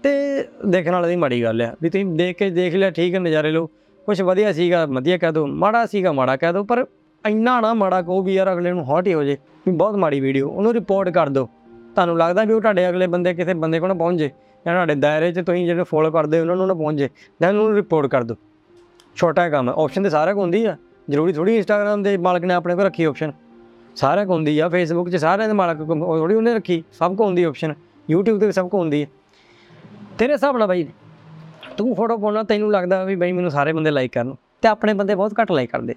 ਤੇ ਦੇਖਣ ਵਾਲੇ ਦੀ ਮਾੜੀ ਗੱਲ ਆ, ਵੀ ਤੁਸੀਂ ਦੇਖ ਕੇ ਦੇਖ ਲਿਆ, ਠੀਕ ਹੈ ਨਜ਼ਾਰੇ ਲਓ। ਕੁਝ ਵਧੀਆ ਸੀਗਾ, ਵਧੀਆ ਕਹਿ ਦੋ। ਮਾੜਾ ਸੀਗਾ, ਮਾੜਾ ਕਹਿ ਦੋ, ਪਰ ਇੰਨਾ ਨਾ ਮਾੜਾ ਕਹੋ ਵੀ ਯਾਰ ਅਗਲੇ ਨੂੰ ਹੌਟ ਹੀ ਹੋ ਜੇ, ਵੀ ਬਹੁਤ ਮਾੜੀ ਵੀਡੀਓ ਉਹਨੂੰ ਰਿਪੋਰਟ ਕਰ ਦਿਓ ਤੁਹਾਨੂੰ ਲੱਗਦਾ ਵੀ ਉਹ ਤੁਹਾਡੇ ਅਗਲੇ ਬੰਦੇ ਕਿਸੇ ਬੰਦੇ ਕੋਲ ਨਾ ਪਹੁੰਚ ਜੇ ਜਾਂ ਤੁਹਾਡੇ ਦਾਇਰੇ 'ਚ ਤੁਸੀਂ ਜਿਹੜੇ ਫੋਲੋ ਕਰਦੇ ਹੋ, ਉਹਨਾਂ ਨੂੰ ਨਾ ਪਹੁੰਚ ਜੇ ਜਾਂ ਉਹਨੂੰ ਰਿਪੋਰਟ ਕਰ ਦਿਓ। ਛੋਟਾ ਜਿਹਾ ਕੰਮ ਹੈ ਆਪਸ਼ਨ ਤੇ ਸਾਰਿਆਂ ਕੋਲ ਹੁੰਦੀ ਆ। ਜ਼ਰੂਰੀ ਥੋੜੀ ਇੰਸਟਾਗ੍ਰam ਦੇ ਮਾਲਕ ਨੇ ਆਪਣੇ ਕੋਲ ਰੱਖੀ ਆਪਸ਼ਨ ਸਾਰਿਆਂ ਕੋਲ ਹੁੰਦੀ ਆ ਫੇਸਬੁੱਕ 'ਚ ਸਾਰਿਆਂ ਦੇ ਮਾਲਕ ਕੋਲ ਥੋੜੀ ਉਹਨੇ ਰੱਖੀ, ਸਭ ਕੋਲ ਹੁੰਦੀ ਆਪਸ਼ਨ YouTube ਤੇ ਵੀ ਸਭ ਕੋਲ ਹੁੰਦੀ ਹੈ ਤੇਰੇ ਹਿਸਾਬ ਨਾਲ ਬਾਈ, ਤੂੰ ਫੋਟੋ ਪਾਉਣਾ, ਤੈਨੂੰ ਲੱਗਦਾ ਵੀ ਬਈ ਮੈਨੂੰ ਸਾਰੇ ਬੰਦੇ ਲਾਈਕ ਕਰਨ ਤੇ ਆਪਣੇ ਬੰਦੇ ਬਹੁਤ ਘੱਟ ਲਾਈਕ ਕਰਦੇ।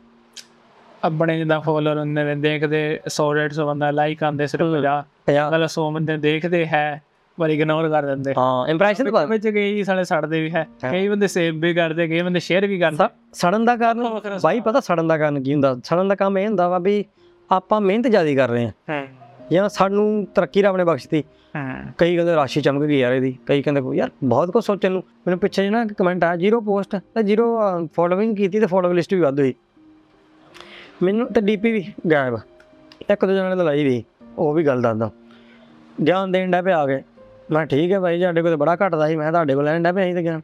ਆਪਣੇ ਜਿੱਦਾਂ ਫੋਲੋਅਰ ਹੁੰਦੇ ਨੇ ਦੇਖਦੇ 100 150 ਬੰਦਾ ਲਾਈਕ ਆਉਂਦੇ ਸਿਰਫ 50 ਪੰਜਾਹ। ਮਤਲਬ 100 ਬੰਦੇ ਦੇਖਦੇ ਹੈ ਪਰ ਇਗਨੋਰ ਕਰ ਦਿੰਦੇ। ਹਾਂ ਇੰਪ੍ਰੈਸ਼ਨ ਵਿੱਚ ਵਿੱਚ ਕਈ ਸਾਲੇ ਸੜਦੇ ਵੀ ਹੈ ਕਈ ਬੰਦੇ ਸੇਵ ਵੀ ਕਰਦੇ ਕਈ ਬੰਦੇ ਸ਼ੇਅਰ ਵੀ ਕਰਦੇ। ਸੜਨ ਦਾ ਕਾਰਨ ਬਾਈ ਪਤਾ ਸੜਨ ਦਾ ਕਾਰਨ ਕੀ ਹੁੰਦਾ? ਸੜਨ ਦਾ ਕੰਮ ਇਹ ਹੁੰਦਾ ਵਾ ਵੀ ਆਪਾਂ ਮਿਹਨਤ ਜ਼ਿਆਦਾ ਕਰ ਰਹੇ ਹਾਂ। ਜਾਂ ਸਾਨੂੰ ਤਰੱਕੀ ਰੱਬ ਨੇ ਬਖਸ਼ਤੀ ਹਾਂ। ਕਈ ਕਹਿੰਦੇ ਰਾਸ਼ੀ ਚਮਕ ਗਈ ਯਾਰ ਇਹਦੀ। ਕਈ ਕਹਿੰਦੇ ਯਾਰ ਬਹੁਤ ਕੁਝ ਸੋਚਣ ਨੂੰ। ਮੈਨੂੰ ਪਿੱਛੇ ਜਿਹੇ ਨਾ ਕਮੈਂਟ ਆਇਆ ਜ਼ੀਰੋ ਪੋਸਟ ਤੇ ਜ਼ੀਰੋ ਫੋਲੋਇੰਗ ਕੀਤੀ ਤੇ ਫੋਲੋ ਲਿਸਟ ਵੀ ਵੱਧ ਹੋਈ। ਮੈਨੂੰ ਤੇ ਡੀਪੀ ਵੀ ਗਾਇਬ ਇੱਕ ਦੋ ਜਣਾਂ ਨੇ ਤਾਂ ਲਾਈ ਵੀ, ਉਹ ਵੀ ਗੱਲ ਦੱਸਦਾ। ਗਿਆਨ ਦੇਣ ਦਾ ਪਿਆ ਆ ਗਏ ਮੈਂ ਠੀਕ ਹੈ ਭਾਈ ਤੁਹਾਡੇ ਕੋਲ ਤਾਂ ਬੜਾ ਘਟਦਾ ਸੀ, ਮੈਂ ਤੁਹਾਡੇ ਕੋਲ ਲੈਣ ਦਾ ਪਿਆ ਸੀ ਤੇ ਗਿਆਨ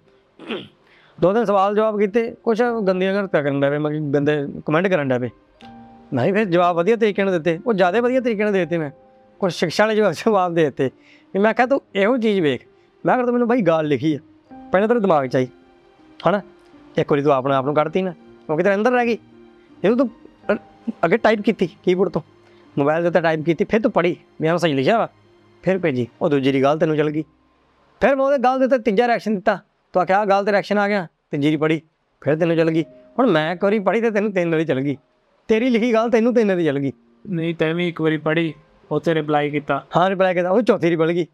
ਦੋ ਦਿਨ ਸਵਾਲ ਜਵਾਬ ਕੀਤੇ, ਕੁਛ ਗੰਦੀਆਂ ਕਰਤਾ ਕਰਨ ਦਾ ਪਏ ਮੈਂ ਕਿਹਾ ਗੰਦੇ ਕਮੈਂਟ ਕਰਨ ਦਾ ਪਏ ਮੈਂ ਵੀ ਫਿਰ ਜਵਾਬ ਵਧੀਆ ਤਰੀਕੇ ਨਾਲ ਦਿੱਤੇ, ਉਹ ਜ਼ਿਆਦਾ ਵਧੀਆ ਤਰੀਕੇ ਨਾਲ ਦੇ ਦਿੱਤੇ ਮੈਂ। ਕੁਝ ਸਿੱਖਿਆ ਵਾਲੇ ਜਵਾਬ ਜਵਾਬ ਦੇ ਦਿੱਤੇ। ਵੀ ਮੈਂ ਕਿਹਾ ਤੂੰ ਇਹੋ ਚੀਜ਼ ਵੇਖ। ਮੈਂ ਕਿਹਾ ਤੂੰ ਮੈਨੂੰ ਬਾਈ ਗਾਲ ਲਿਖੀ ਆ। ਪਹਿਲਾਂ ਤੇਰੇ ਦਿਮਾਗ 'ਚ ਆਈ। ਹਨਾ? ਇੱਕ ਵਾਰੀ ਤੂੰ ਆਪਣੇ ਆਪ ਨੂੰ ਕੱਢਤੀ ਨਾ। ਕਿਉਂਕਿ ਤੇਰੇ ਅੰਦਰ ਰਹਿ ਗਈ। ਜਦੋਂ ਤੂੰ ਅ- ਅੱਗੇ ਟਾਈਪ ਕੀਤੀ ਕੀਬੋਰਡ ਤੋਂ। ਮੋਬਾਈਲ ਦੇ ਉੱਤੇ ਟਾਈਪ ਕੀਤੀ ਫਿਰ ਤੂੰ ਪੜ੍ਹੀ। ਹਾਂ ਸਹੀ ਲਿਖਿਆ ਵਾ। ਫਿਰ ਭੇਜੀ। ਉਹ ਦੂਜੀ ਦੀ ਗੱਲ ਤੈਨੂੰ ਚੱਲ ਗਈ। ਫਿਰ ਮੈਂ ਉਹਦੇ ਗੱਲ ਦੇ ਉੱਤੇ ਤੀਜਾ ਰਿਐਕਸ਼ਨ ਦਿੱਤਾ। ਤੂੰ ਆਖਿਆ ਗੱਲ ਤੇ ਰਿਐਕਸ਼ਨ ਆ ਗਿਆ। ਤੀਜੀ ਦੀ ਪੜ੍ਹੀ। ਫਿਰ ਤੈਨੂੰ ਚੱਲ ਗਈ। ਹੁਣ ਮੈਂ ਇੱਕ ਵਾਰੀ ਪੜ੍ਹੀ ਤੇ ਤੈਨੂੰ ਤਿੰਨ ਵਾਰੀ ਚੱਲ ਗਈ। ਤੇਰੀ ਲਿਖੀ ਗੱਲ ਤੈਨੂੰ ਤਿੰਨ ਵਾਰੀ ਚੱਲ ਗਈ। ਨਹੀਂ ਤੈਂ ਵੀ ਇੱਕ ਵਾਰੀ ਪੜ੍ਹੀ। ਉਹ ਤੇ ਰਿਪਲਾਈ ਕੀਤਾ। ਹਾਂ ਰਿਪਲਾਈ ਕੀਤਾ। ਉਹ ਚੌਥੀ ਦੀ ਬਣ ਗਈ।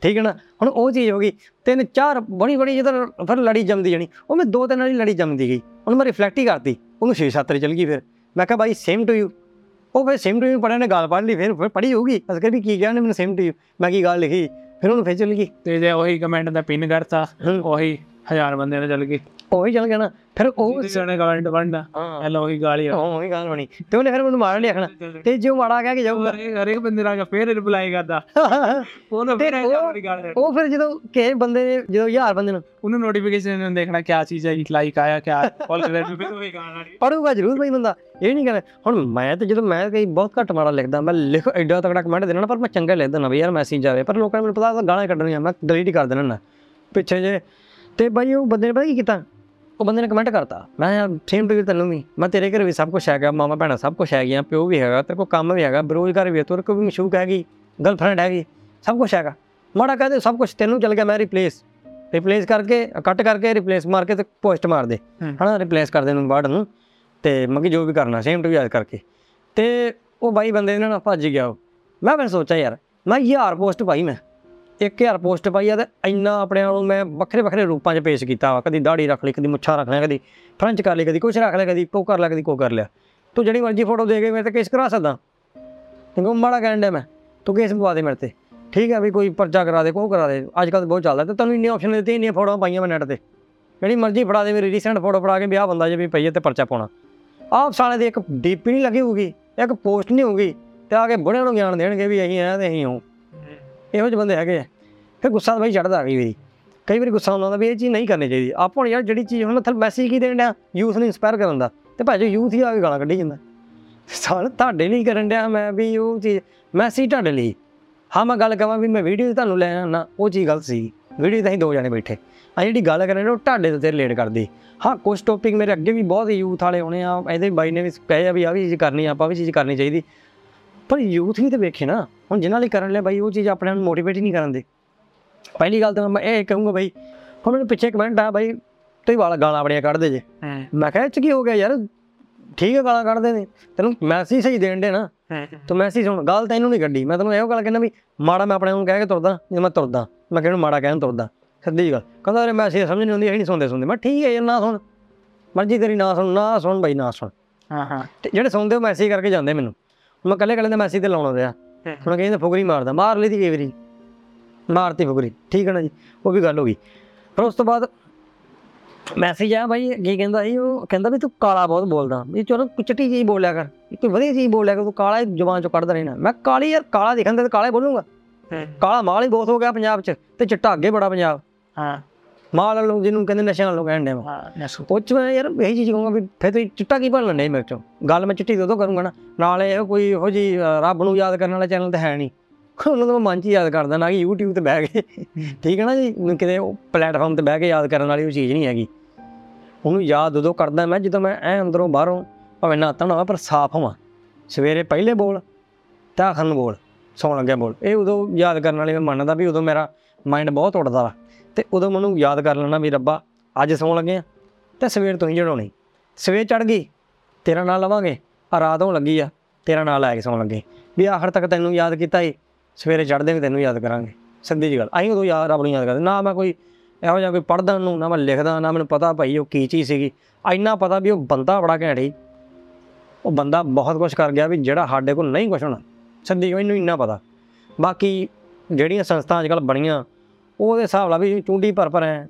ਠੀਕ ਹੈ ਨਾ? ਹੁਣ ਉਹ ਚੀਜ਼ ਹੋ ਗਈ। ਤਿੰਨ ਚਾਰ ਬਣੀ ਬਣੀ ਜਦੋਂ ਫਿਰ ਲੜੀ ਜੰਮਦੀ ਜਾਣੀ। ਉਹ ਮੈਂ ਦੋ ਤਿੰਨ ਵਾਲੀ ਲੜੀ ਜੰਮਦੀ ਗਈ। ਉਹਨੂੰ ਮੈਂ ਰਿਫਲੈਕਟ ਹੀ ਕਰਤੀ। ਉਹਨੂੰ 6-7 ਵਾਰੀ ਚਲ ਗਈ ਫਿਰ। ਮੈਂ ਕਿਹਾ ਬਾਈ ਸੇਮ ਟੂ ਯੂ ਉਹ ਫਿਰ ਸੇਮ ਟੂ ਯੂ ਪੜ੍ਹਿਆ ਨੇ ਗੱਲ ਪੜ੍ਹ ਲਈ ਫਿਰ ਫਿਰ ਪੜ੍ਹੀ ਹੋਊਗੀ। ਅਸ ਕਰ ਵੀ ਕੀ ਕਿਹਾ ਨੇ ਮੈਨੂੰ ਸੇਮ ਟੂ ਯੂ ਮੈਂ ਕੀ ਗੱਲ ਲਿਖੀ? ਫਿਰ ਉਹਨੂੰ ਫਿਰ ਚਲ ਗਈ। ਤੇ ਜੇ ਉਹੀ ਕਮੈਂਟ ਦਾ ਪਿਨ ਕਰਤਾ। ਉਹੀ ਹਜ਼ਾਰ ਬੰਦੇ ਨੇ ਚੱਲ ਗਈ। ਉਹੀ ਚਲ ਗਿਆ ਨਾ ਫਿਰ ਉਹ ਕਿਸੇ ਨੇ ਕਮੈਂਟ ਬਣਦਾ ਹਾਂ ਹੈਲੋ ਉਹੀ ਗਾਲੀ ਉਹ ਹੀ ਗੱਲ ਬਣੀ ਤੇ ਉਹਨੇ ਫਿਰ ਮੈਨੂੰ ਮਾਰ ਲਿਆ ਆਖਣਾ ਤੇ ਜੇ ਮਾੜਾ ਕਹਿ ਕੇ ਜਾਊਗਾ ਹਰੇਕ ਬੰਦੇ ਨਾਲ ਫੇਰ ਰਿਪਲਾਈ ਕਰਦਾ ਉਹਨੂੰ ਫਿਰ ਉਹ- ਫਿਰ ਜਦੋਂ ਕਿਸੇ ਬੰਦੇ ਨੇ ਜਦੋਂ ਹਜ਼ਾਰ ਬੰਦੇ ਨੂੰ ਉਹਨੂੰ ਨੋਟੀਫਿਕੇਸ਼ਨ ਨੂੰ ਦੇਖਣਾ ਕਿਆ ਚੀਜ਼ ਹੈ ਲਾਈਕ ਆਇਆ ਕਿਆ ਕਰ ਰਿਹਾ ਫਿਰ ਉਹੀ ਗਾਲ ਵਾਲੀ ਪੜੂਗਾ ਜ਼ਰੂਰ ਬਈ ਬੰਦਾ ਇਹ ਨਹੀਂ ਕਹਿੰਦਾ ਹੁਣ ਮੈਂ ਤੇ ਜਦੋਂ ਮੈਂ ਕਈ ਬਹੁਤ ਘੱਟ ਮਾੜਾ ਲਿਖਦਾ ਮੈਂ ਲਿਖ ਐਡਾ ਤਕੜਾ ਕਮੈਂਟ ਦੇਣਾ ਨਾ ਪਰ ਮੈਂ ਚੰਗਾ ਲਿਖ ਦਿੰਦਾ ਵੀ ਯਾਰ ਮੈਸੇਜ ਆਵੇ ਪਰ ਲੋਕਾਂ ਨੂੰ ਮੈਨੂੰ ਪਤਾ ਗਾਲਾਂ ਕੱਢਣੀਆਂ ਮੈਂ ਡਿਲੀਟ ਕਰ ਦੇਣਾ ਨਾ ਪਿੱਛੇ ਜੇ ਤੇ ਬਾਈ ਉਹ ਬੰਦੇ ਨੇ ਪਤਾ ਕੀ ਕੀਤਾ ਉਹ ਬੰਦੇ ਨੇ ਕਮੈਂਟ ਕਰਤਾ। ਮੈਂ ਯਾਰ ਸੇਮ ਟੂ ਤੈਨੂੰ ਵੀ। ਮੈਂ ਤੇਰੇ ਘਰ ਵੀ ਸਭ ਕੁਝ ਹੈਗਾ ਮਾਮਾ ਭੈਣਾਂ ਸਭ ਕੁਝ ਹੈਗੀਆਂ ਪਿਓ ਵੀ ਹੈਗਾ ਤੇਰੇ ਕੋਲ ਕੰਮ ਵੀ ਹੈਗਾ ਬੇਰੁਜ਼ਗਾਰ ਵੀ ਹੈ ਤੇਰੇ ਕੋਲ ਵੀ ਮਸ਼ੂਕ ਹੈਗੀ ਗਰਲਫ੍ਰੈਂਡ ਹੈਗੀ ਸਭ ਕੁਝ ਹੈਗਾ। ਮਾੜਾ ਕਹਦੇ ਸਭ ਕੁਝ ਤੈਨੂੰ ਚੱਲ ਗਿਆ ਮੈਂ ਰਿਪਲੇਸ ਰਿਪਲੇਸ ਕਰਕੇ ਕੱਟ ਕਰਕੇ ਰਿਪਲੇਸ ਮਾਰ ਕੇ ਤੇ ਪੋਸਟ ਮਾਰ ਦੇ। ਹਨਾ ਰਿਪਲੇਸ ਕਰ ਦੇ ਨੂੰ ਵਰਡ ਨੂੰ। ਤੇ ਮਗੀ ਜੋ ਵੀ ਕਰਨਾ ਸੇਮ ਟੂ ਯਾਦ ਕਰਕੇ। ਤੇ ਉਹ ਬਾਈ ਬੰਦੇ ਨੇ ਨਾ ਭੱਜ ਗਿਆ ਉਹ। ਮੈਂ ਫਿਰ ਸੋਚਿਆ ਯਾਰ ਮੈਂ ਹਜ਼ਾਰ ਪੋਸਟ ਪਾਈ ਮੈਂ। 1000 ਪੋਸਟ ਪਾਈ ਆ ਤੇ ਇੰਨਾ ਆਪਣੇ ਆਪ ਨੂੰ ਮੈਂ ਵੱਖਰੇ ਵੱਖਰੇ ਰੂਪਾਂ 'ਚ ਪੇਸ਼ ਕੀਤਾ ਵਾ। ਕਦੀ ਦਾੜੀ ਰੱਖ ਲਈ, ਕਦੀ ਮੁੱਛਾਂ ਰੱਖ ਲਿਆ, ਕਦੀ ਫਰੰਚ ਕਰ ਲਈ, ਕਦੀ ਕੁਛ ਰੱਖ ਲਿਆ, ਕਦੀ ਕੋ ਕਰ ਲਿਆ, ਕਦੀ ਕੋ ਕਰ ਲਿਆ। ਤੂੰ ਜਿਹੜੀ ਮਰਜ਼ੀ ਫੋਟੋ ਦੇ ਕੇ ਮੇਰੇ ਤੇ ਕੇਸ ਕਰਾ ਸਕਦਾ। ਕਿਉਂਕਿ ਮਾੜਾ ਕਹਿਣ ਡਿਆ ਮੈਂ। ਤੂੰ ਕੇਸ ਪਵਾ ਦੇ ਮੇਰੇ ਤੇ। ਠੀਕ ਹੈ ਵੀ ਕੋਈ ਪਰਚਾ ਕਰਾ ਦੇ ਕੋ ਕਰਾ ਦੇ। ਅੱਜ ਕੱਲ੍ਹ ਬਹੁਤ ਚੱਲਦਾ ਤੇ ਤੈਨੂੰ ਇੰਨੇ ਆਪਸ਼ਨ ਦਿੱਤੇ, ਇੰਨੀਆਂ ਫੋਟੋਆਂ ਪਾਈਆਂ ਮੈਂ ਨੈਟ ਤੇ। ਜਿਹੜੀ ਮਰਜ਼ੀ ਫੜਾ ਦੇ, ਮੇਰੀ ਰੀਸੈਂਟ ਫੋਟੋ ਫੜਾ ਕੇ ਵਿਆਹ ਬੰਦਾ ਜੇ ਵੀ ਪਈ ਹੈ ਤੇ ਪਰਚਾ ਪਾਉਣਾ। ਆਪ ਸਾਲੇ ਦੇ ਇੱਕ ਡੀਪੀ ਨਹੀਂ ਲੱਗੀ ਹੋਊਗੀ, ਇੱਕ ਪੋਸਟ ਨਹੀਂ ਹੋਊਗੀ, ਤੇ ਆ ਕੇ ਬੁੜਿਆਂ ਨੂੰ ਗਿਆਨ ਦੇਣਗੇ ਵੀ ਅਸੀਂ ਆ ਤੇ ਅਸੀਂ ਹਾਂ ਇਹੋ ਜਿਹੇ ਬੰਦੇ ਹੈਗੇ ਆ। ਫਿਰ ਗੁੱਸਾ ਤਾਂ ਬਈ ਚੜਦਾ ਕਈ ਵਾਰੀ ਕਈ ਵਾਰੀ ਗੁੱਸਾ ਆਉਂਦਾ ਵੀ ਇਹ ਚੀਜ਼ ਨਹੀਂ ਕਰਨੀ ਚਾਹੀਦੀ। ਆਪਾਂ ਹੁਣ ਯਾਰ ਜਿਹੜੀ ਚੀਜ਼ ਹੁਣ ਥਲ ਮੈਸੇਜ ਕੀ ਦੇਣ ਡਿਆ? ਯੂਥ ਨੂੰ ਇਨਸਪਾਇਰ ਕਰਨ ਦਾ। ਤੇ ਭਾਜੀ ਯੂਥ ਹੀ ਆ ਕੇ ਗਾਲਾਂ ਕੱਢੀ ਜਾਂਦਾ। ਸਾਲ ਤੁਹਾਡੇ ਲਈ ਕਰਨ ਡਿਆ ਮੈਂ ਵੀ ਉਹ ਚੀਜ਼। ਮੈਸੇਜ ਤੁਹਾਡੇ ਲਈ। ਹਾਂ ਮੈਂ ਗੱਲ ਕਰਾਂ ਵੀ ਮੈਂ ਵੀਡੀਓ ਤੁਹਾਨੂੰ ਲੈ ਆਣਾ ਉਹ ਚੀਜ਼ ਗਲਤ ਸੀ ਵੀਡੀਓ ਤਾਂ ਅਸੀਂ ਦੋ ਜਣੇ ਬੈਠੇ। ਆ ਜਿਹੜੀ ਗੱਲ ਕਰ ਰਹੇ ਨੇ ਉਹ ਤੁਹਾਡੇ ਤੇ ਰਿਲੇਟ ਕਰਦੀ। ਹਾਂ ਕੁਝ ਟੌਪਿਕ ਮੇਰੇ ਅੱਗੇ ਵੀ ਬਹੁਤ ਯੂਥ ਵਾਲੇ ਆਉਣੇ ਆ। ਇਹਦੇ ਬਾਈ ਨੇ ਵੀ ਕਹੇ ਆ ਵੀ ਆ ਵੀ ਚੀਜ਼ ਕਰਨੀ ਆ, ਆਪਾਂ ਵੀ ਚੀਜ਼ ਕਰਨੀ ਚਾਹੀਦੀ। ਪਰ ਯੂਥ ਵੀ ਤੇ ਵੇਖੇ ਨਾ। ਹੁਣ ਜਿਨ੍ਹਾਂ ਲਈ ਕਰਨ ਲਿਆ ਬਾਈ ਉਹ ਚੀਜ਼ ਆਪਣੇ ਆਪ ਨੂੰ ਮੋਟੀਵੇਟ ਹੀ ਨਹੀਂ ਕਰਨ ਦੇ। ਪਹਿਲੀ ਗੱਲ ਤਾਂ ਮੈਂ ਇਹ ਕਹੂੰਗਾ ਬਾਈ ਹੁਣ ਮੈਨੂੰ ਪਿੱਛੇ ਕਮੈਂਟ ਆ ਬਾਈ ਤੁਸੀਂ ਵਾਲਾ ਗਾਲਾਂ ਬੜੀਆਂ ਕੱਢਦੇ ਜੇ। ਮੈਂ ਕਿਹਾ ਇਹ 'ਚ ਕੀ ਹੋ ਗਿਆ ਯਾਰ ਠੀਕ ਹੈ ਗਾਲਾਂ ਕੱਢਦੇ ਨੇ ਤੈਨੂੰ ਮੈਸੇਜ ਸਹੀ ਦੇਣ ਦੇ ਨਾ। ਤੂੰ ਮੈਸੇਜ ਸੁਣ ਗੱਲ ਤਾਂ ਇਹਨੂੰ ਨਹੀਂ ਕੱਢੀ। ਮੈਂ ਤੈਨੂੰ ਇਹੋ ਗੱਲ ਕਹਿੰਦਾ ਵੀ ਮਾੜਾ ਮੈਂ ਆਪਣੇ ਨੂੰ ਕਹਿ ਕੇ ਤੁਰਦਾ ਜੇ ਮੈਂ ਤੁਰਦਾ ਮੈਂ ਕਿਹਨੂੰ ਮਾੜਾ ਕਹਿਣ ਤੁਰਦਾ ਸਿੱਧੀ ਗੱਲ। ਕਹਿੰਦਾ ਅਰੇ ਮੈਸੇਜ ਸਮਝ ਨਹੀਂ ਆਉਂਦੀ ਅਸੀਂ ਨਹੀਂ ਸੁਣਦੇ ਸੁਣਦੇ। ਮੈਂ ਠੀਕ ਹੈ ਯਾਰ ਨਾ ਸੁਣ। ਮਰਜ਼ੀ ਤੇਰੀ ਨਾ ਸੁਣ ਨਾ ਸੁਣ ਬਾਈ ਨਾ ਸੁਣ। ਹਾਂ ਹਾਂ। ਜਿਹੜੇ ਸੁਣਦੇ ਉਹ ਮੈਸੇਜ ਕਰਕੇ ਜਾਂਦੇ ਮੈਨੂੰ। ਮੈਂ ਕੱਲੇ ਕੱਲੇ ਦਾ ਮੈਸੇਜ ਤੇ ਲਾਉਣਾ ਰਿਹਾ ਹੁਣ ਕਹਿੰਦੇ ਫੁਗਰੀ ਮਾਰਦਾ ਮਾਰ ਲਈ ਦੀ ਕਈ ਵਾਰੀ। ਮਾਰਤੀ ਫੁਗਰੀ ਠੀਕ ਹੈ ਨਾ ਜੀ? ਉਹ ਵੀ ਗੱਲ ਹੋ ਗਈ। ਪਰ ਉਸ ਤੋਂ ਬਾਅਦ ਮੈਸੇਜ ਆ ਬਾਈ ਕੀ ਕਹਿੰਦਾ ਸੀ? ਉਹ ਕਹਿੰਦਾ ਵੀ ਤੂੰ ਕਾਲਾ ਬਹੁਤ ਬੋਲਦਾ। ਵੀ ਚਲੋ ਚਿੱਟੀ ਚੀਜ਼ ਬੋਲਿਆ ਕਰ। ਕੋਈ ਵਧੀਆ ਚੀਜ਼ ਬੋਲਿਆ ਕਰ ਤੂੰ ਕਾਲਾ ਜ਼ੁਬਾਨ ਚੋਂ ਕੱਢਦਾ ਰਹਿਣਾ। ਮੈਂ ਕਾਲੀ ਯਾਰ ਕਾਲਾ ਦਿਖਣ ਤਾਂ ਕਾਲਾ ਬੋਲੂੰਗਾ। ਕਾਲਾ ਮਾਲ ਹੀ ਬਹੁਤ ਹੋ ਗਿਆ ਪੰਜਾਬ 'ਚ ਤੇ ਚਿੱਟਾ ਅੱਗੇ ਬੜਾ ਪੰਜਾਬ। ਹਾਂ। ਮਾਲ ਲੋਕ ਜਿਹਨੂੰ ਕਹਿੰਦੇ ਨਸ਼ਿਆਂ ਲੋਕ ਕਹਿੰਦੇ ਆ ਹਾਂ ਨਸੂ। ਉਹ 'ਚ ਮੈਂ ਯਾਰ ਇਹੀ ਚੀਜ਼ ਕਹੂੰਗਾ ਵੀ ਫਿਰ ਤੁਸੀਂ ਚਿੱਟਾ ਕੀ ਭਾਲਣਾ ਨਹੀਂ ਮੇਰੇ ਚੋਂ? ਗੱਲ ਮੈਂ ਚਿੱਟੀ ਉਦੋਂ ਕਰੂੰਗਾ ਨਾ। ਨਾਲੇ ਇਹ ਕੋਈ ਇਹੋ ਜੀ ਰੱਬ ਨੂੰ ਯਾਦ ਕਰਨ ਵਾਲਾ ਚੈਨਲ ਤਾਂ ਹੈ ਨਹੀਂ। (laughs) ਉਹਨਾਂ ਨੂੰ ਮੈਂ ਮਨ 'ਚ ਯਾਦ ਕਰਦਾ ਨਾ ਕਿ YouTube ਤੇ ਬਹਿ ਕੇ। ਠੀਕ ਹੈ ਨਾ ਜੀ? ਕਿਤੇ ਉਹ ਪਲੇਟਫਾਰਮ ਤੇ ਬਹਿ ਕੇ ਯਾਦ ਕਰਨ ਵਾਲੀ ਉਹ ਚੀਜ਼ ਨਹੀਂ ਹੈਗੀ। ਉਹਨੂੰ ਯਾਦ ਉਦੋਂ ਕਰਦਾ ਮੈਂ ਜਦੋਂ ਮੈਂ ਐ ਅੰਦਰੋਂ ਬਾਹਰੋਂ ਭਾਵੇਂ ਨਹਾਤਾ ਨਾ ਪਰ ਸਾਫ਼ ਹੋਵਾਂ। ਸਵੇਰੇ ਪਹਿਲੇ ਬੋਲ ਤੇ ਆਖਰ ਨੂੰ ਬੋਲ ਸੌਣ ਲੱਗਿਆ ਬੋਲ। ਇਹ ਉਦੋਂ ਯਾਦ ਕਰਨ ਵਾਲੀ ਮੈਂ ਮੰਨਦਾ ਵੀ ਉਦੋਂ ਮੇਰਾ ਮਾਈਂਡ ਬਹੁਤ ਉੱਡਦਾ ਵਾ। ਤੇ ਉਦੋਂ ਮੈਨੂੰ ਯਾਦ ਕਰ ਲੈਣਾ ਵੀ ਰੱਬਾ, ਅੱਜ ਸੌਣ ਲੱਗੇ ਆ ਤੇ ਸਵੇਰ ਤੋਂ ਹੀ ਜੜਾਉਣੀ। ਸਵੇਰ ਚੜ ਗਈ, ਤੇਰਾ ਨਾਂ ਲਵਾਂਗੇ ਆ ਰਾਤ ਹੋਣ ਲੱਗੀ ਆ, ਤੇਰਾ ਨਾਂ ਲੈ ਕੇ ਸੌਣ ਲੱਗੇ। ਵੀ ਆਖਰ ਤੱਕ ਤੈਨੂੰ ਯਾਦ ਕੀਤਾ ਏ, ਸਵੇਰੇ ਚੜ੍ਹਦੇ ਵੀ ਤੈਨੂੰ ਯਾਦ ਕਰਾਂਗੇ। ਸਿੱਧੀ ਜੀ ਗੱਲ ਅਸੀਂ ਉਦੋਂ ਯਾਦ, ਰੱਬ ਨੂੰ ਯਾਦ ਕਰਦੇ। ਨਾ ਮੈਂ ਕੋਈ ਇਹੋ ਜਿਹਾ ਕੋਈ ਪੜ੍ਹਦਾ ਨੂੰ ਨਾ ਮੈਂ ਲਿਖਦਾ, ਨਾ ਮੈਨੂੰ ਪਤਾ ਭਾਈ ਉਹ ਕੀ ਚੀਜ਼ ਸੀਗੀ। ਇੰਨਾ ਪਤਾ ਵੀ ਉਹ ਬੰਦਾ ਬੜਾ ਘੈਂਟ ਸੀ ਉਹ ਬੰਦਾ ਬਹੁਤ ਕੁਝ ਕਰ ਗਿਆ ਵੀ ਜਿਹੜਾ ਸਾਡੇ ਕੋਲ ਨਹੀਂ ਕੁਝ ਹੋਣਾ। ਸਿੱਧੀ ਮੈਨੂੰ ਇੰਨਾ ਪਤਾ। ਬਾਕੀ ਜਿਹੜੀਆਂ ਸੰਸਥਾ ਅੱਜ ਕੱਲ੍ਹ ਬਣੀਆਂ ਉਹਦੇ ਹਿਸਾਬ ਨਾਲ ਵੀ ਚੁੰਡੀ ਭਰ ਭਰ ਐ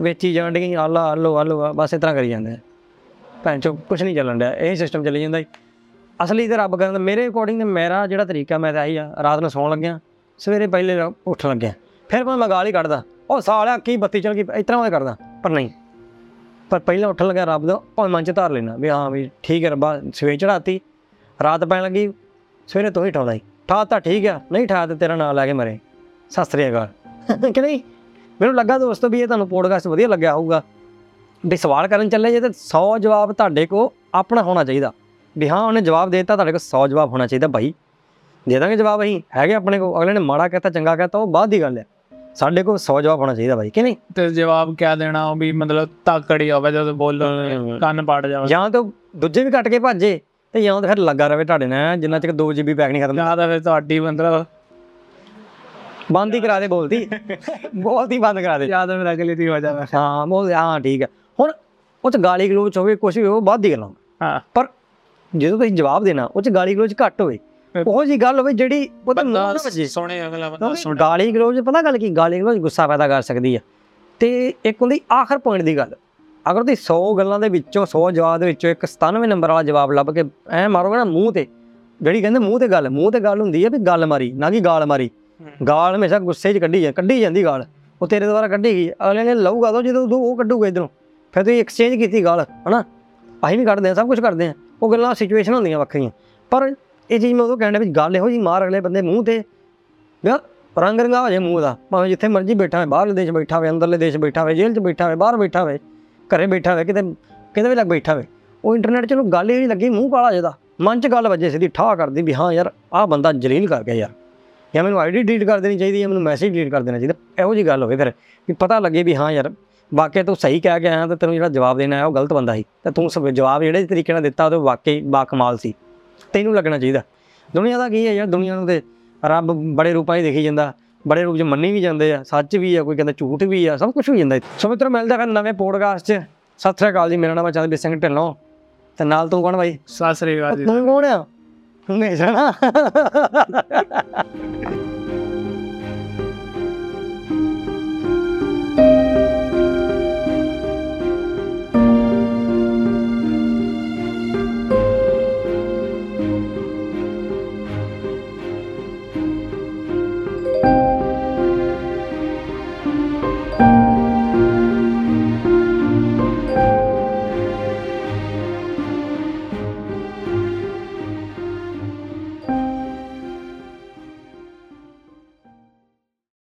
ਵੇਚੀ ਜਾਣ ਡੀ ਆਲਾ ਆਲੋ ਆਲੋ ਆ, ਬਸ ਇਸ ਤਰ੍ਹਾਂ ਕਰੀ ਜਾਂਦੇ ਆ। ਭੈਣ ਚੋ ਕੁਝ ਨਹੀਂ ਚੱਲਣ ਡਿਆ ਇਹ ਸਿਸਟਮ ਚੱਲੀ ਜਾਂਦਾ ਜੀ। ਅਸਲੀ ਤੇ ਰੱਬ ਕਰਨ ਮੇਰੇ ਅਕੋਰਡਿੰਗ ਮੇਰਾ ਜਿਹੜਾ ਤਰੀਕਾ ਮੈਂ ਤਾਂ ਆਹੀ ਆ ਰਾਤ ਨੂੰ ਸੌਣ ਲੱਗਿਆ ਸਵੇਰੇ ਪਹਿਲੇ ਰ- ਉੱਠਣ ਲੱਗਿਆ ਫਿਰ ਮੈਂ ਗਾਲ ਹੀ ਕੱਢਦਾ। ਉਹ ਸਾਲਿਆ ਕੀ ਬੱਤੀ ਚਲ ਗਈ ਇਸ ਤਰ੍ਹਾਂ ਮੈਂ ਕਰਦਾ ਪਰ ਨਹੀਂ। ਪਰ ਪਹਿਲਾਂ ਉੱਠਣ ਲੱਗਿਆ ਰੱਬ ਦਾ ਉਹ ਮਨ ਚ ਧਾਰ ਲੈਣਾ ਵੀ ਹਾਂ ਵੀ ਠੀਕ ਹੈ ਰੱਬਾ ਸਵੇਰ ਚੜਾਤੀ ਰਾਤ ਪੈਣ ਲੱਗੀ ਸਵੇਰੇ ਤੂੰ ਹੀ ਠਾਉਂਦਾ ਹੀ ਠਾ ਤਾਂ ਠੀਕ ਆ ਨਹੀਂ ਠਾ ਤੇ ਤੇਰਾ ਨਾਂ ਲੈ ਕੇ ਮਰੇ। ਸਤਿ ਸ੍ਰੀ ਅਕਾਲ। (laughs) ਕਿ ਨਹੀਂ? ਮੈਨੂੰ ਲੱਗਾ ਦੋਸਤੋ ਵੀ ਇਹ ਤੁਹਾਨੂੰ ਪੋਡਕਾਸਟ ਵਧੀਆ ਲੱਗਿਆ ਹੋਊਗਾ। ਵੀ ਸਵਾਲ ਕਰਨ ਚੱਲੇ ਜੇ ਤੇ 100 ਜਵਾਬ ਤੁਹਾਡੇ ਕੋ ਆਪਣਾ ਹੋਣਾ ਚਾਹੀਦਾ। ਵੀ ਹਾਂ ਉਹਨੇ ਜਵਾਬ ਦੇ ਦਿੱਤਾ ਤੁਹਾਡੇ ਕੋਲ 100 ਜਵਾਬ ਹੋਣਾ ਚਾਹੀਦਾ ਭਾਈ ਦੇ ਦਾਂਗੇ ਜਵਾਬ ਅਸੀਂ ਹੈਗੇ ਆਪਣੇ ਕੋਲ। ਅਗਲੇ ਨੇ ਮਾੜਾ ਕਹਤਾ ਚੰਗਾ ਕਹਤਾ ਉਹ ਬਾਅਦ ਦੀ ਗੱਲ ਹੈ ਸਾਡੇ ਕੋਲ 100 ਜਵਾਬ ਹੋਣਾ ਚਾਹੀਦਾ ਭਾਈ ਕਿ ਨਹੀਂ? ਤੇ ਜਵਾਬ ਕਿਆ ਦੇਣਾ ਉਹ ਵੀ ਮਤਲਬ ਤਾਕੜੀ ਹੋਵੇ ਜਦੋਂ ਬੋਲੋ ਕੰਨ ਪਾੜ ਜਾਵੇ। ਜਾਂ ਤਾਂ ਦੂਜੇ ਵੀ ਕੱਟ ਕੇ ਭਾਜੇ ਤੇ ਜਾਂ ਤਾਂ ਫਿਰ ਲੱਗਾ ਰਵੇ ਤੁਹਾਡੇ ਨਾਲ ਜਿੰਨਾ ਚਿਰ 2 GB ਪੈਕ ਨਹੀਂ ਖਤਮ ਜਾਂ ਤਾਂ ਫਿਰ ਤੁਹਾਡੀ ਮਤਲਬ ਬੰਦ ਹੀ ਕਰਾ ਦੇ ਬੋਲਦੀ ਬੋਲਦੀ ਬੰਦ ਕਰਾ ਦੇ। ਜਾਂ ਤਾਂ ਫਿਰ ਅਗਲੀ ਦੀ ਹੋ ਜਾਵੇ ਹਾਂ ਬੋਲ ਹਾਂ ਠੀਕ ਹੈ ਹੁਣ ਉਹ ਚ ਗਾਲੀ ਗਲੋਚ ਹੋਵੇ ਕੁਛ ਵੀ ਹੋਵੇ ਬਾਅਦ ਦੀ ਗੱਲਾਂ ਹਾਂ। ਪਰ ਜਦੋਂ ਤੁਸੀਂ ਜਵਾਬ ਦੇਣਾ ਉਹ ਚ ਗਾਲੀ ਗਲੋਚ ਘੱਟ ਹੋਵੇ। ਉਹ ਜੀ ਗੱਲ ਹੋਵੇ ਜਿਹੜੀ ਉਹ ਤਾਂ ਨਾ ਵੱਜੇ। ਸੋਹਣੇ ਅਗਲਾ ਬੰਦਾ ਕਿਉਂਕਿ ਗਾਲੀ ਗਲੋਚ ਪਤਾ ਗੱਲ ਕੀ? ਗਾਲੀ ਗਲੋਚ ਗੁੱਸਾ ਪੈਦਾ ਕਰ ਸਕਦੀ ਆ। ਤੇ ਇੱਕ ਹੁੰਦੀ ਆਖਰ ਪੁਆਇੰਟ ਦੀ ਗੱਲ। ਅਗਰ ਤੁਸੀਂ 100 ਗੱਲਾਂ ਦੇ ਵਿੱਚੋਂ 100 ਜਵਾਬ ਦੇ ਵਿੱਚੋਂ ਇੱਕ 97 ਨੰਬਰ ਵਾਲਾ ਜਵਾਬ ਲੱਭ ਕੇ ਐ ਮਾਰੋਗੇ ਨਾ ਮੂੰਹ ਤੇ ਜਿਹੜੀ ਕਹਿੰਦੇ ਮੂੰਹ ਤੇ ਗੱਲ ਮੂੰਹ ਤੇ ਗੱਲ ਹੁੰਦੀ ਆ ਵੀ ਗੱਲ ਮਾਰੀ ਨਾ ਕਿ ਗਾਲ ਮਾਰੀ। ਗਾਲ ਹਮੇਸ਼ਾ ਗੁੱਸੇ 'ਚ ਕੱਢੀ ਜਾ ਕੱਢੀ ਜਾਂਦੀ ਗਾਲ। ਉਹ ਤੇਰੇ ਦੁਆਰਾ ਕੱਢੀ ਗਈ। ਅਗਲੇ ਨੇ ਲਊਗਾ ਤਾਂ ਜਦੋਂ ਉਦੋਂ ਉਹ ਕੱਢੂਗਾ ਇਧਰੋਂ। ਫਿਰ ਤੁਸੀਂ ਐਕਸਚੇਂਜ ਕੀਤੀ ਗਾਲ, ਹਨਾ? ਅਸੀਂ ਵੀ ਕੱਢਦੇ ਆ ਸਭ ਕੁਝ ਕਰਦੇ ਆ ਉਹ ਗੱਲਾਂ ਸਿਚੁਏਸ਼ਨ ਹੁੰਦੀਆਂ ਵੱਖਰੀਆਂ। ਪਰ ਇਹ ਚੀਜ਼ ਮੈਂ ਉਦੋਂ ਕਹਿੰਦਾ ਵੀ ਗੱਲ ਇਹੋ ਜੀ ਮਾਰ ਅਗਲੇ ਬੰਦੇ ਮੂੰਹ ਤੇ। ਯਾਰ ਰੰਗ ਰੰਗਾ ਹੋ ਜਾਏ ਮੂੰਹ ਦਾ ਭਾਵੇਂ ਜਿੱਥੇ ਮਰਜ਼ੀ ਬੈਠਾ ਹੋਵੇ, ਬਾਹਰਲੇ ਦੇਸ਼ ਬੈਠਾ ਹੋਵੇ, ਅੰਦਰਲੇ ਦੇਸ਼ ਬੈਠਾ ਹੋਵੇ, ਜੇਲ੍ਹ 'ਚ ਬੈਠਾ ਹੋਵੇ, ਬਾਹਰ ਬੈਠਾ ਹੋਵੇ, ਘਰੇ ਬੈਠਾ ਹੋਵੇ, ਕਿਤੇ ਕਿਤੇ ਵੀ ਲੱਗ ਬੈਠਾ ਹੋਵੇ। ਉਹ ਇੰਟਰਨੈਟ 'ਚ ਉਹਨੂੰ ਗੱਲ ਹੀ ਨਹੀਂ ਲੱਗੀ, ਮੂੰਹ ਕਾਲਾ ਜਿਹਦਾ। ਮਨ 'ਚ ਗੱਲ ਵੱਜੇ ਸਿੱਧੀ, ਠਾਹ ਕਰਦੀ ਵੀ ਹਾਂ ਯਾਰ, ਆਹ ਬੰਦਾ ਜਲੀਲ ਕਰ ਗਿਆ ਯਾਰ। ਜਾਂ ਮੈਨੂੰ ਆਈਡੀ ਡਿਲੀਟ ਕਰ ਦੇਣੀ ਚਾਹੀਦੀ ਹੈ ਮੈਨੂੰ ਮੈਸੇਜ ਡਿਲੀਟ ਕਰ ਦੇਣਾ ਚਾਹੀਦਾ ਇਹੋ ਜੀ ਗੱਲ ਹੋਵੇ ਫਿਰ ਵੀ ਪਤਾ ਲੱਗੇ ਵੀ ਹਾਂ ਯਾਰ ਵਾਕਿਆ ਤੂੰ ਸਹੀ ਕਹਿ ਕੇ ਆਇਆ ਤੇ ਤੈਨੂੰ ਜਿਹੜਾ ਜਵਾਬ ਦੇਣਾ ਆਇਆ ਉਹ ਗਲਤ ਬੰਦਾ ਸੀ ਤੇ ਤੂੰ ਜਵਾਬ ਜਿਹੜੇ ਤਰੀਕੇ ਨਾਲ ਦਿੱਤਾ ਉਹ ਵਾਕਈ ਬਾ ਕਮਾਲ ਸੀ ਤੈਨੂੰ ਲੱਗਣਾ ਚਾਹੀਦਾ। ਦੁਨੀਆ ਦਾ ਕੀ ਹੈ ਯਾਰ ਦੁਨੀਆ ਨੂੰ ਤੇ ਰੱਬ ਬੜੇ ਰੂਪਾਂ 'ਚ ਦੇਖੀ ਜਾਂਦਾ ਬੜੇ ਰੂਪ 'ਚ ਮੰਨੀ ਵੀ ਜਾਂਦੇ ਆ ਸੱਚ ਵੀ ਆ ਕੋਈ ਕਹਿੰਦਾ ਝੂਠ ਵੀ ਆ ਸਭ ਕੁਝ ਹੋ ਜਾਂਦਾ ਸੋ ਮਿੱਤਰੋ ਮਿਲਦਾ ਹਾਂ ਨਵੇਂ ਪੋਡਕਾਸਟ 'ਚ। ਸਤਿ ਸ੍ਰੀ ਅਕਾਲ ਜੀ ਮੇਰਾ ਨਾਮ ਹੈ ਚੰਦਬੀਰ ਸਿੰਘ ਢਿੱਲੋਂ ਤੇ ਨਾਲ ਤੂੰ ਕੌਣ ਬਾਈ? ਸਤਿ ਸ੍ਰੀ ਅਕਾਲ ਜੀ। ਤੂੰ ਕੌਣ ਆ? ਹਮੇਸ਼ਾ ਨਾ